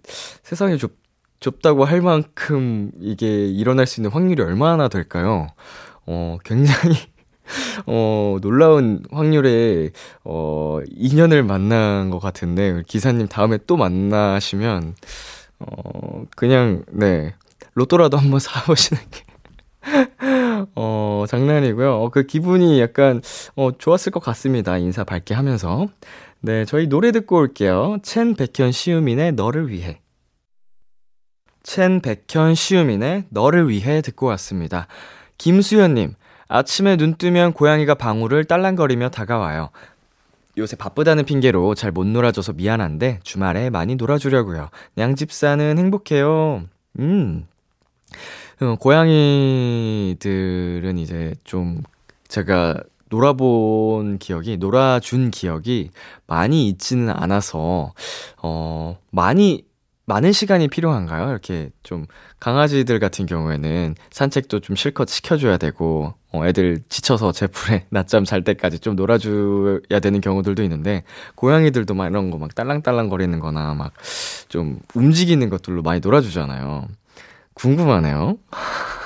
세상이 좁, 좁다고 할 만큼 이게 일어날 수 있는 확률이 얼마나 될까요? 어, 굉장히, 어, 놀라운 확률의, 어, 인연을 만난 것 같은데, 기사님 다음에 또 만나시면, 어, 그냥, 네, 로또라도 한번 사보시는 게. 어, 장난이고요. 어, 그 기분이 약간, 어, 좋았을 것 같습니다. 인사 밝게 하면서. 네, 저희 노래 듣고 올게요. 첸 백현 시우민의 너를 위해. 첸 백현 시우민의 너를 위해 듣고 왔습니다. 김수현님, 아침에 눈 뜨면 고양이가 방울을 딸랑거리며 다가와요. 요새 바쁘다는 핑계로 잘 못 놀아줘서 미안한데 주말에 많이 놀아주려고요. 냥집사는 행복해요. 음. 어, 고양이들은 이제 좀 제가 놀아본 기억이, 놀아준 기억이 많이 있지는 않아서, 어, 많이, 많은 시간이 필요한가요? 이렇게 좀 강아지들 같은 경우에는 산책도 좀 실컷 시켜줘야 되고, 어, 애들 지쳐서 제 풀에 낮잠 잘 때까지 좀 놀아줘야 되는 경우들도 있는데, 고양이들도 막 이런 거 막 딸랑딸랑 거리는 거나 막 좀 움직이는 것들로 많이 놀아주잖아요. 궁금하네요.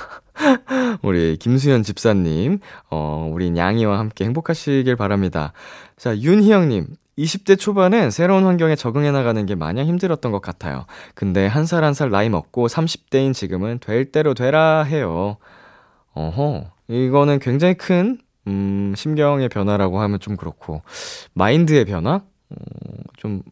우리 김수현 집사님, 어, 우리 양이와 함께 행복하시길 바랍니다. 자, 윤희영님, 20대 초반엔 새로운 환경에 적응해 나가는 게 마냥 힘들었던 것 같아요. 근데 한 살 한 살 나이 먹고 30대인 지금은 될 대로 되라 해요. 어허, 이거는 굉장히 큰, 음, 심경의 변화라고 하면 좀 그렇고, 마인드의 변화? 어, 좀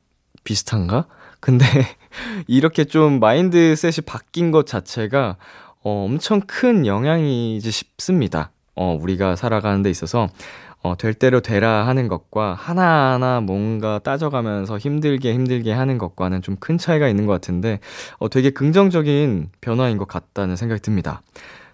비슷한가? 근데 이렇게 좀 마인드셋이 바뀐 것 자체가 어, 엄청 큰 영향이지 싶습니다. 어, 우리가 살아가는 데 있어서 어, 될 대로 되라 하는 것과 하나하나 뭔가 따져가면서 힘들게 힘들게 하는 것과는 좀 큰 차이가 있는 것 같은데, 어, 되게 긍정적인 변화인 것 같다는 생각이 듭니다.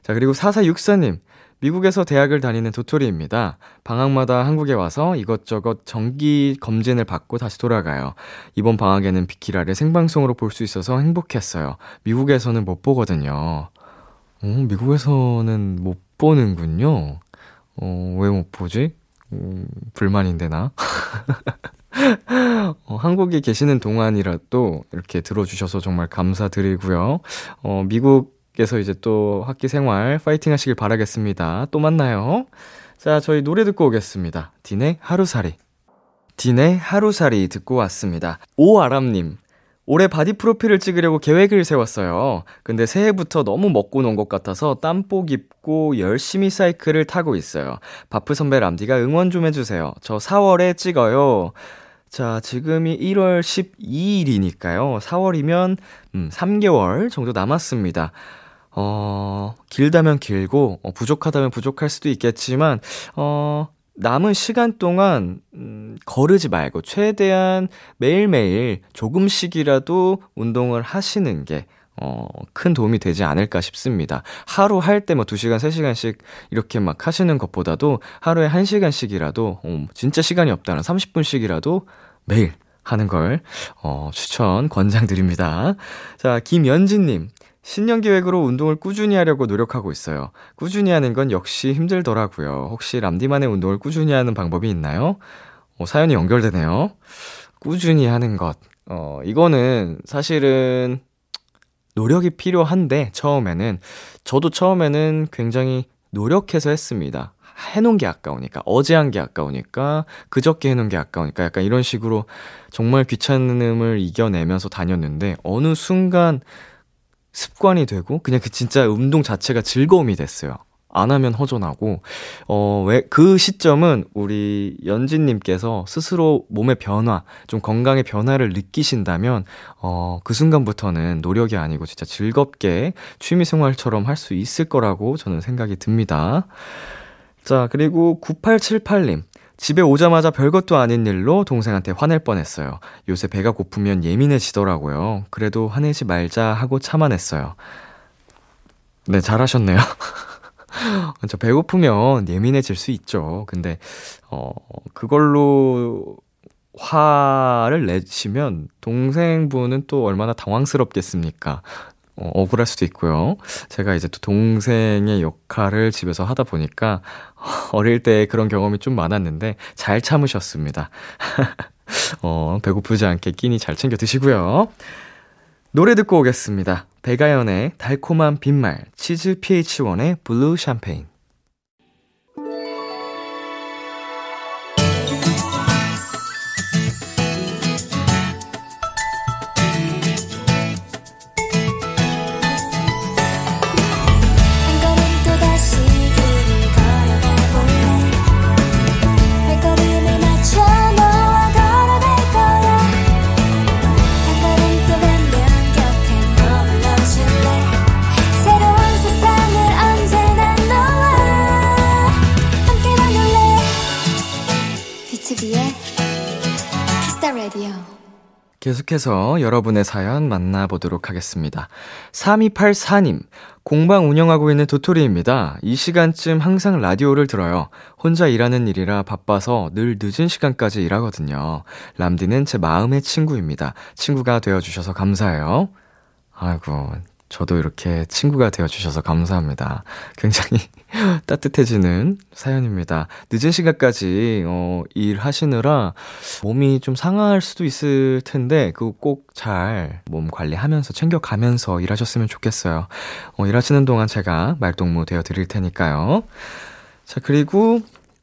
자, 그리고 4464님. 미국에서 대학을 다니는 도토리입니다. 방학마다 한국에 와서 이것저것 정기 검진을 받고 다시 돌아가요. 이번 방학에는 비키라를 생방송으로 볼 수 있어서 행복했어요. 미국에서는 못 보거든요. 어, 미국에서는 못 보는군요. 어, 왜 못 보지? 음, 불만인데, 나? 어, 한국에 계시는 동안이라도 이렇게 들어주셔서 정말 감사드리고요. 어, 미국에서 이제 또 학기 생활 파이팅 하시길 바라겠습니다. 또 만나요. 자, 저희 노래 듣고 오겠습니다. 딘의 하루살이. 딘의 하루살이 듣고 왔습니다. 오아람님, 올해 바디 프로필을 찍으려고 계획을 세웠어요. 근데 새해부터 너무 먹고 논 것 같아서 땀복 입고 열심히 사이클을 타고 있어요. 바프 선배 람디가 응원 좀 해주세요. 저 4월에 찍어요. 자, 지금이 1월 12일이니까요. 4월이면, 음, 3개월 정도 남았습니다. 어, 길다면 길고, 어, 부족하다면 부족할 수도 있겠지만, 어, 남은 시간 동안 음, 거르지 말고 최대한 매일매일 조금씩이라도 운동을 하시는 게 어, 큰 도움이 되지 않을까 싶습니다. 하루 할 때 뭐 2시간, 3시간씩 이렇게 막 하시는 것보다도 하루에 1시간씩이라도, 어, 진짜 시간이 없다는 30분씩이라도 매일 하는 걸, 어, 추천, 권장드립니다. 자, 김연진님. 신년 계획으로 운동을 꾸준히 하려고 노력하고 있어요. 꾸준히 하는 건 역시 힘들더라고요. 혹시 람디만의 운동을 꾸준히 하는 방법이 있나요? 어, 사연이 연결되네요. 꾸준히 하는 것. 어, 이거는 사실은 노력이 필요한데, 처음에는. 저도 처음에는 굉장히 노력해서 했습니다. 해놓은 게 아까우니까, 어제 한 게 아까우니까, 그저께 해놓은 게 아까우니까, 약간 이런 식으로 정말 귀찮음을 이겨내면서 다녔는데, 어느 순간 습관이 되고 그냥 그 진짜 운동 자체가 즐거움이 됐어요. 안 하면 허전하고 어 왜 그 시점은 우리 연진 님께서 스스로 몸의 변화 좀 건강의 변화를 느끼신다면 어 그 순간부터는 노력이 아니고 진짜 즐겁게 취미 생활처럼 할 수 있을 거라고 저는 생각이 듭니다. 자 그리고 9878님 집에 오자마자 별것도 아닌 일로 동생한테 화낼 뻔했어요. 요새 배가 고프면 예민해지더라고요. 그래도 화내지 말자 하고 참아냈어요. 네, 잘하셨네요. 저 배고프면 예민해질 수 있죠. 근데, 어, 그걸로 화를 내시면 동생분은 또 얼마나 당황스럽겠습니까? 어, 억울할 수도 있고요. 제가 이제 또 동생의 역할을 집에서 하다 보니까 어릴 때 그런 경험이 좀 많았는데 잘 참으셨습니다. 어, 배고프지 않게 끼니 잘 챙겨 드시고요. 노래 듣고 오겠습니다. 백아연의 달콤한 빈말, 치즈 PH1의 블루 샴페인. 계속해서 여러분의 사연 만나보도록 하겠습니다. 3284님, 공방 운영하고 있는 도토리입니다. 이 시간쯤 항상 라디오를 들어요. 혼자 일하는 일이라 바빠서 늘 늦은 시간까지 일하거든요. 람디는 제 마음의 친구입니다. 친구가 되어주셔서 감사해요. 아이고, 저도 이렇게 친구가 되어주셔서 감사합니다. 굉장히 따뜻해지는 사연입니다. 늦은 시간까지, 어, 일하시느라 몸이 좀 상할 수도 있을 텐데, 그거 꼭 잘 몸 관리하면서 챙겨가면서 일하셨으면 좋겠어요. 어, 일하시는 동안 제가 말동무 되어 드릴 테니까요. 자, 그리고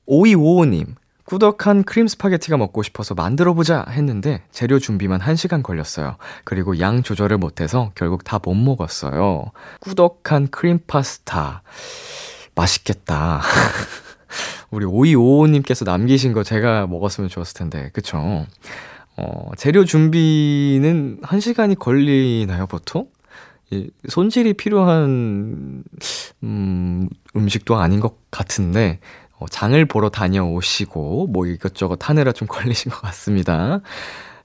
5255님. 꾸덕한 크림 스파게티가 먹고 싶어서 만들어보자 했는데 재료 준비만 1시간 걸렸어요. 그리고 양 조절을 못해서 결국 다 못 먹었어요. 꾸덕한 크림 파스타. 맛있겠다. 우리 5255님께서 남기신 거 제가 먹었으면 좋았을 텐데. 그쵸? 어, 재료 준비는 1시간이 걸리나요, 보통? 이 손질이 필요한, 음, 음식도 아닌 것 같은데, 어, 장을 보러 다녀오시고, 뭐 이것저것 하느라 좀 걸리신 것 같습니다.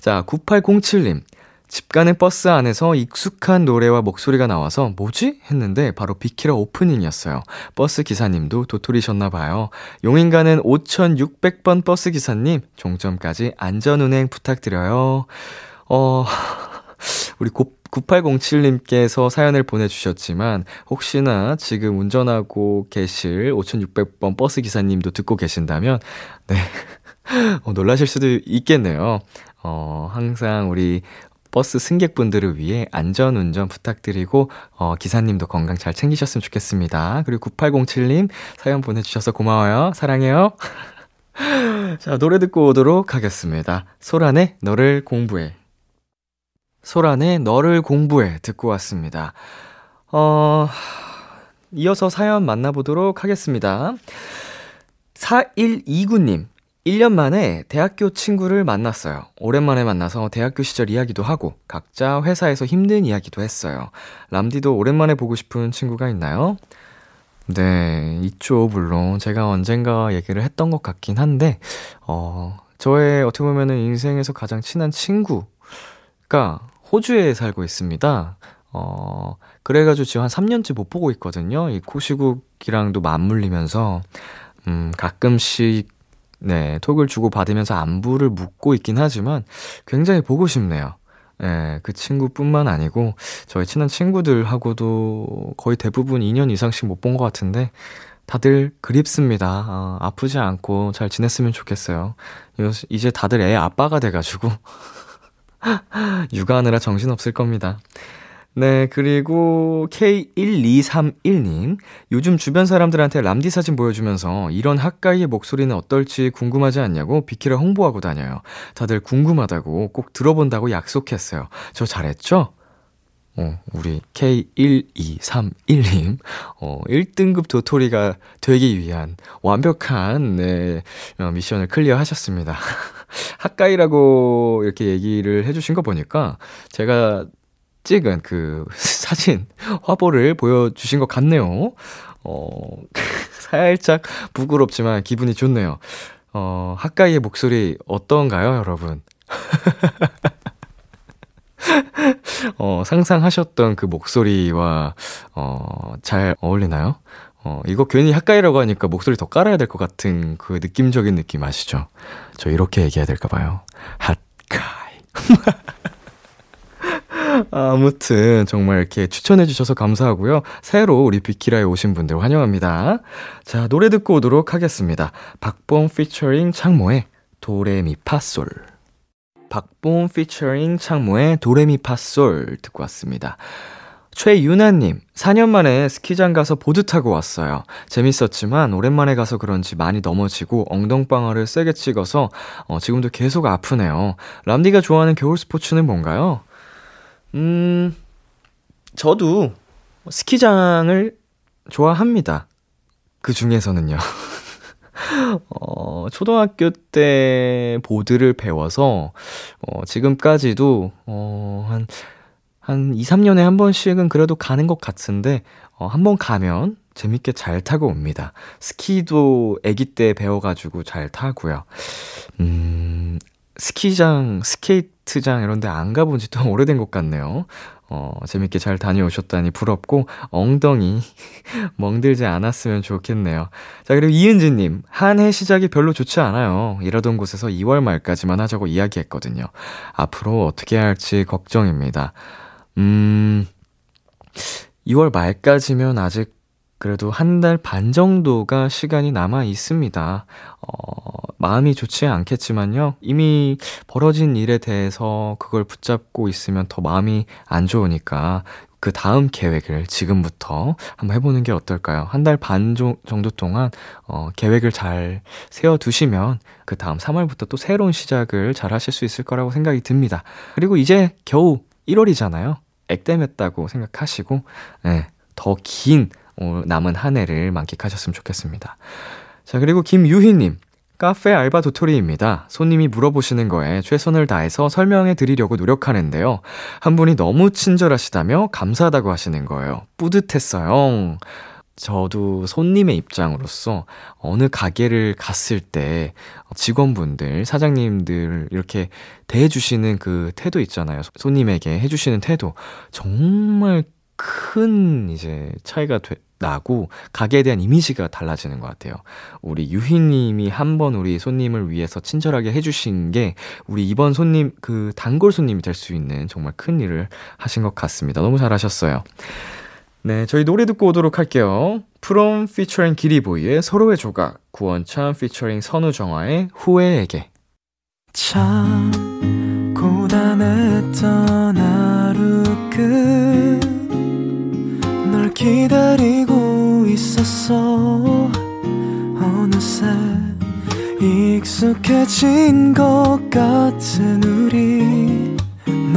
자, 9807님. 집 가는 버스 안에서 익숙한 노래와 목소리가 나와서 뭐지? 했는데 바로 비키라 오프닝이었어요. 버스 기사님도 도토리셨나봐요. 용인 가는 5600번 버스 기사님, 종점까지 안전운행 부탁드려요. 어, 우리 9807님께서 사연을 보내주셨지만, 혹시나 지금 운전하고 계실 5600번 버스 기사님도 듣고 계신다면, 네. 어, 놀라실 수도 있겠네요. 어, 항상 우리 버스 승객분들을 위해 안전 운전 부탁드리고 어, 기사님도 건강 잘 챙기셨으면 좋겠습니다. 그리고 9807님 사연 보내주셔서 고마워요. 사랑해요. 자 노래 듣고 오도록 하겠습니다. 소란의 너를 공부해. 소란의 너를 공부해 듣고 왔습니다. 어 이어서 사연 만나보도록 하겠습니다. 4129님 1년 만에 대학교 친구를 만났어요. 오랜만에 만나서 대학교 시절 이야기도 하고 각자 회사에서 힘든 이야기도 했어요. 람디도 오랜만에 보고 싶은 친구가 있나요? 네, 있죠, 물론. 제가 언젠가 얘기를 했던 것 같긴 한데, 어, 저의 어떻게 보면은 인생에서 가장 친한 친구가 호주에 살고 있습니다. 어, 그래가지고 지금 한 3년째 못 보고 있거든요. 이 코시국이랑도 맞물리면서, 음, 가끔씩 네, 톡을 주고 받으면서 안부를 묻고 있긴 하지만 굉장히 보고 싶네요. 예, 그 친구뿐만 아니고 저희 친한 친구들하고도 거의 대부분 2년 이상씩 못 본 것 같은데 다들 그립습니다. 어, 아프지 않고 잘 지냈으면 좋겠어요. 이제 다들 애 아빠가 돼가지고 육아하느라 정신없을 겁니다. 네, 그리고 K1231님. 요즘 주변 사람들한테 람디 사진 보여주면서 이런 학가이의 목소리는 어떨지 궁금하지 않냐고 비키라 홍보하고 다녀요. 다들 궁금하다고 꼭 들어본다고 약속했어요. 저 잘했죠? 어, 우리 K1231님, 어, 1등급 도토리가 되기 위한 완벽한, 네, 어, 미션을 클리어 하셨습니다. 학가이라고 이렇게 얘기를 해주신 거 보니까 제가 찍은 그 사진, 화보를 보여주신 것 같네요. 어, 살짝 부끄럽지만 기분이 좋네요. 어, 학가이의 목소리 어떤가요, 여러분? 어, 상상하셨던 그 목소리와, 어, 잘 어울리나요? 어, 이거 괜히 학가이라고 하니까 목소리 더 깔아야 될 것 같은 그 느낌적인 느낌 아시죠? 저 이렇게 얘기해야 될까봐요. 핫가이. 아무튼 정말 이렇게 추천해 주셔서 감사하고요. 새로 우리 비키라에 오신 분들 환영합니다. 자, 노래 듣고 오도록 하겠습니다. 박봉 피처링 창모의 도레미파솔. 박봉 피처링 창모의 도레미파솔 듣고 왔습니다. 최유나님, 4년 만에 스키장 가서 보드 타고 왔어요. 재밌었지만 오랜만에 가서 그런지 많이 넘어지고 엉덩방아를 세게 찍어서 어, 지금도 계속 아프네요. 람디가 좋아하는 겨울 스포츠는 뭔가요? 음, 저도 스키장을 좋아합니다. 그 중에서는요. 어, 초등학교 때 보드를 배워서, 어, 지금까지도, 어, 한, 한 2, 3년에 한 번씩은 그래도 가는 것 같은데, 어, 한 번 가면 재밌게 잘 타고 옵니다. 스키도 아기 때 배워가지고 잘 타고요. 음, 스키장, 스케이트장 이런 데 안 가본 지좀 오래된 것 같네요. 어, 재밌게 잘 다녀오셨다니 부럽고 엉덩이 멍들지 않았으면 좋겠네요. 자, 그리고 이은지님, 한 해 시작이 별로 좋지 않아요. 일하던 곳에서 2월 말까지만 하자고 이야기했거든요. 앞으로 어떻게 할지 걱정입니다. 음, 2월 말까지면 아직 그래도 한 달 반 정도가 시간이 남아 있습니다. 어, 마음이 좋지 않겠지만요. 이미 벌어진 일에 대해서 그걸 붙잡고 있으면 더 마음이 안 좋으니까 그 다음 계획을 지금부터 한번 해보는 게 어떨까요? 한 달 반 정도 동안, 어, 계획을 잘 세워두시면 그 다음 3월부터 또 새로운 시작을 잘 하실 수 있을 거라고 생각이 듭니다. 그리고 이제 겨우 1월이잖아요. 액땜했다고 생각하시고, 예, 더긴 어, 남은 한 해를 만끽하셨으면 좋겠습니다. 자, 그리고 김유희님. 카페 알바 도토리입니다. 손님이 물어보시는 거에 최선을 다해서 설명해 드리려고 노력하는데요. 한 분이 너무 친절하시다며 감사하다고 하시는 거예요. 뿌듯했어요. 저도 손님의 입장으로서 어느 가게를 갔을 때 직원분들, 사장님들 이렇게 대해주시는 그 태도 있잖아요. 손님에게 해주시는 태도. 정말 큰 이제 차이가 되, 나고 가게에 대한 이미지가 달라지는 것 같아요. 우리 유희님이 한 번 우리 손님을 위해서 친절하게 해주신 게 우리 이번 손님 그 단골 손님이 될 수 있는 정말 큰 일을 하신 것 같습니다. 너무 잘하셨어요. 네, 저희 노래 듣고 오도록 할게요. 프롬 피처링 기리보이의 서로의 조각, 구원찬 피처링 선우정아의 후회에게. 참 고단했던 하루 끝 기다리고 있었어 어느새 익숙해진 것 같은 우리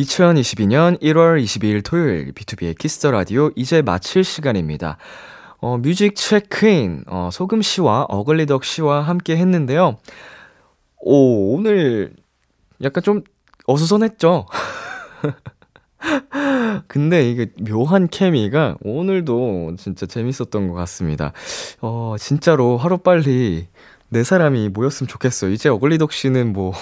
2022년 1월 22일 토요일 BTOB의 키스 더 라디오 이제 마칠 시간입니다. 어, 뮤직 체크인 어, 소금 씨와 어글리덕 씨와 함께 했는데요. 오, 오늘 약간 좀 어수선했죠? 근데 이게 묘한 케미가 오늘도 진짜 재밌었던 것 같습니다. 어, 진짜로 하루빨리 네 사람이 모였으면 좋겠어요. 이제 어글리덕 씨는 뭐,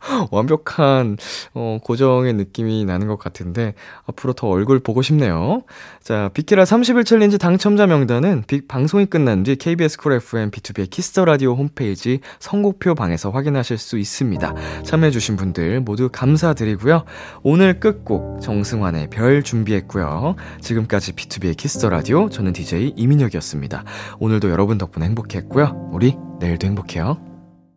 완벽한 어, 고정의 느낌이 나는 것 같은데 앞으로 더 얼굴 보고 싶네요. 자, 비키라 30일 챌린지 당첨자 명단은 빅 방송이 끝난 뒤 KBS 쿨 FM BTOB의 키스 더 라디오 홈페이지 선곡표 방에서 확인하실 수 있습니다. 참여해 주신 분들 모두 감사드리고요. 오늘 끝곡 정승환의 별 준비했고요. 지금까지 BTOB의 키스 더 라디오 저는 DJ 이민혁이었습니다. 오늘도 여러분 덕분에 행복했고요. 우리 내일도 행복해요.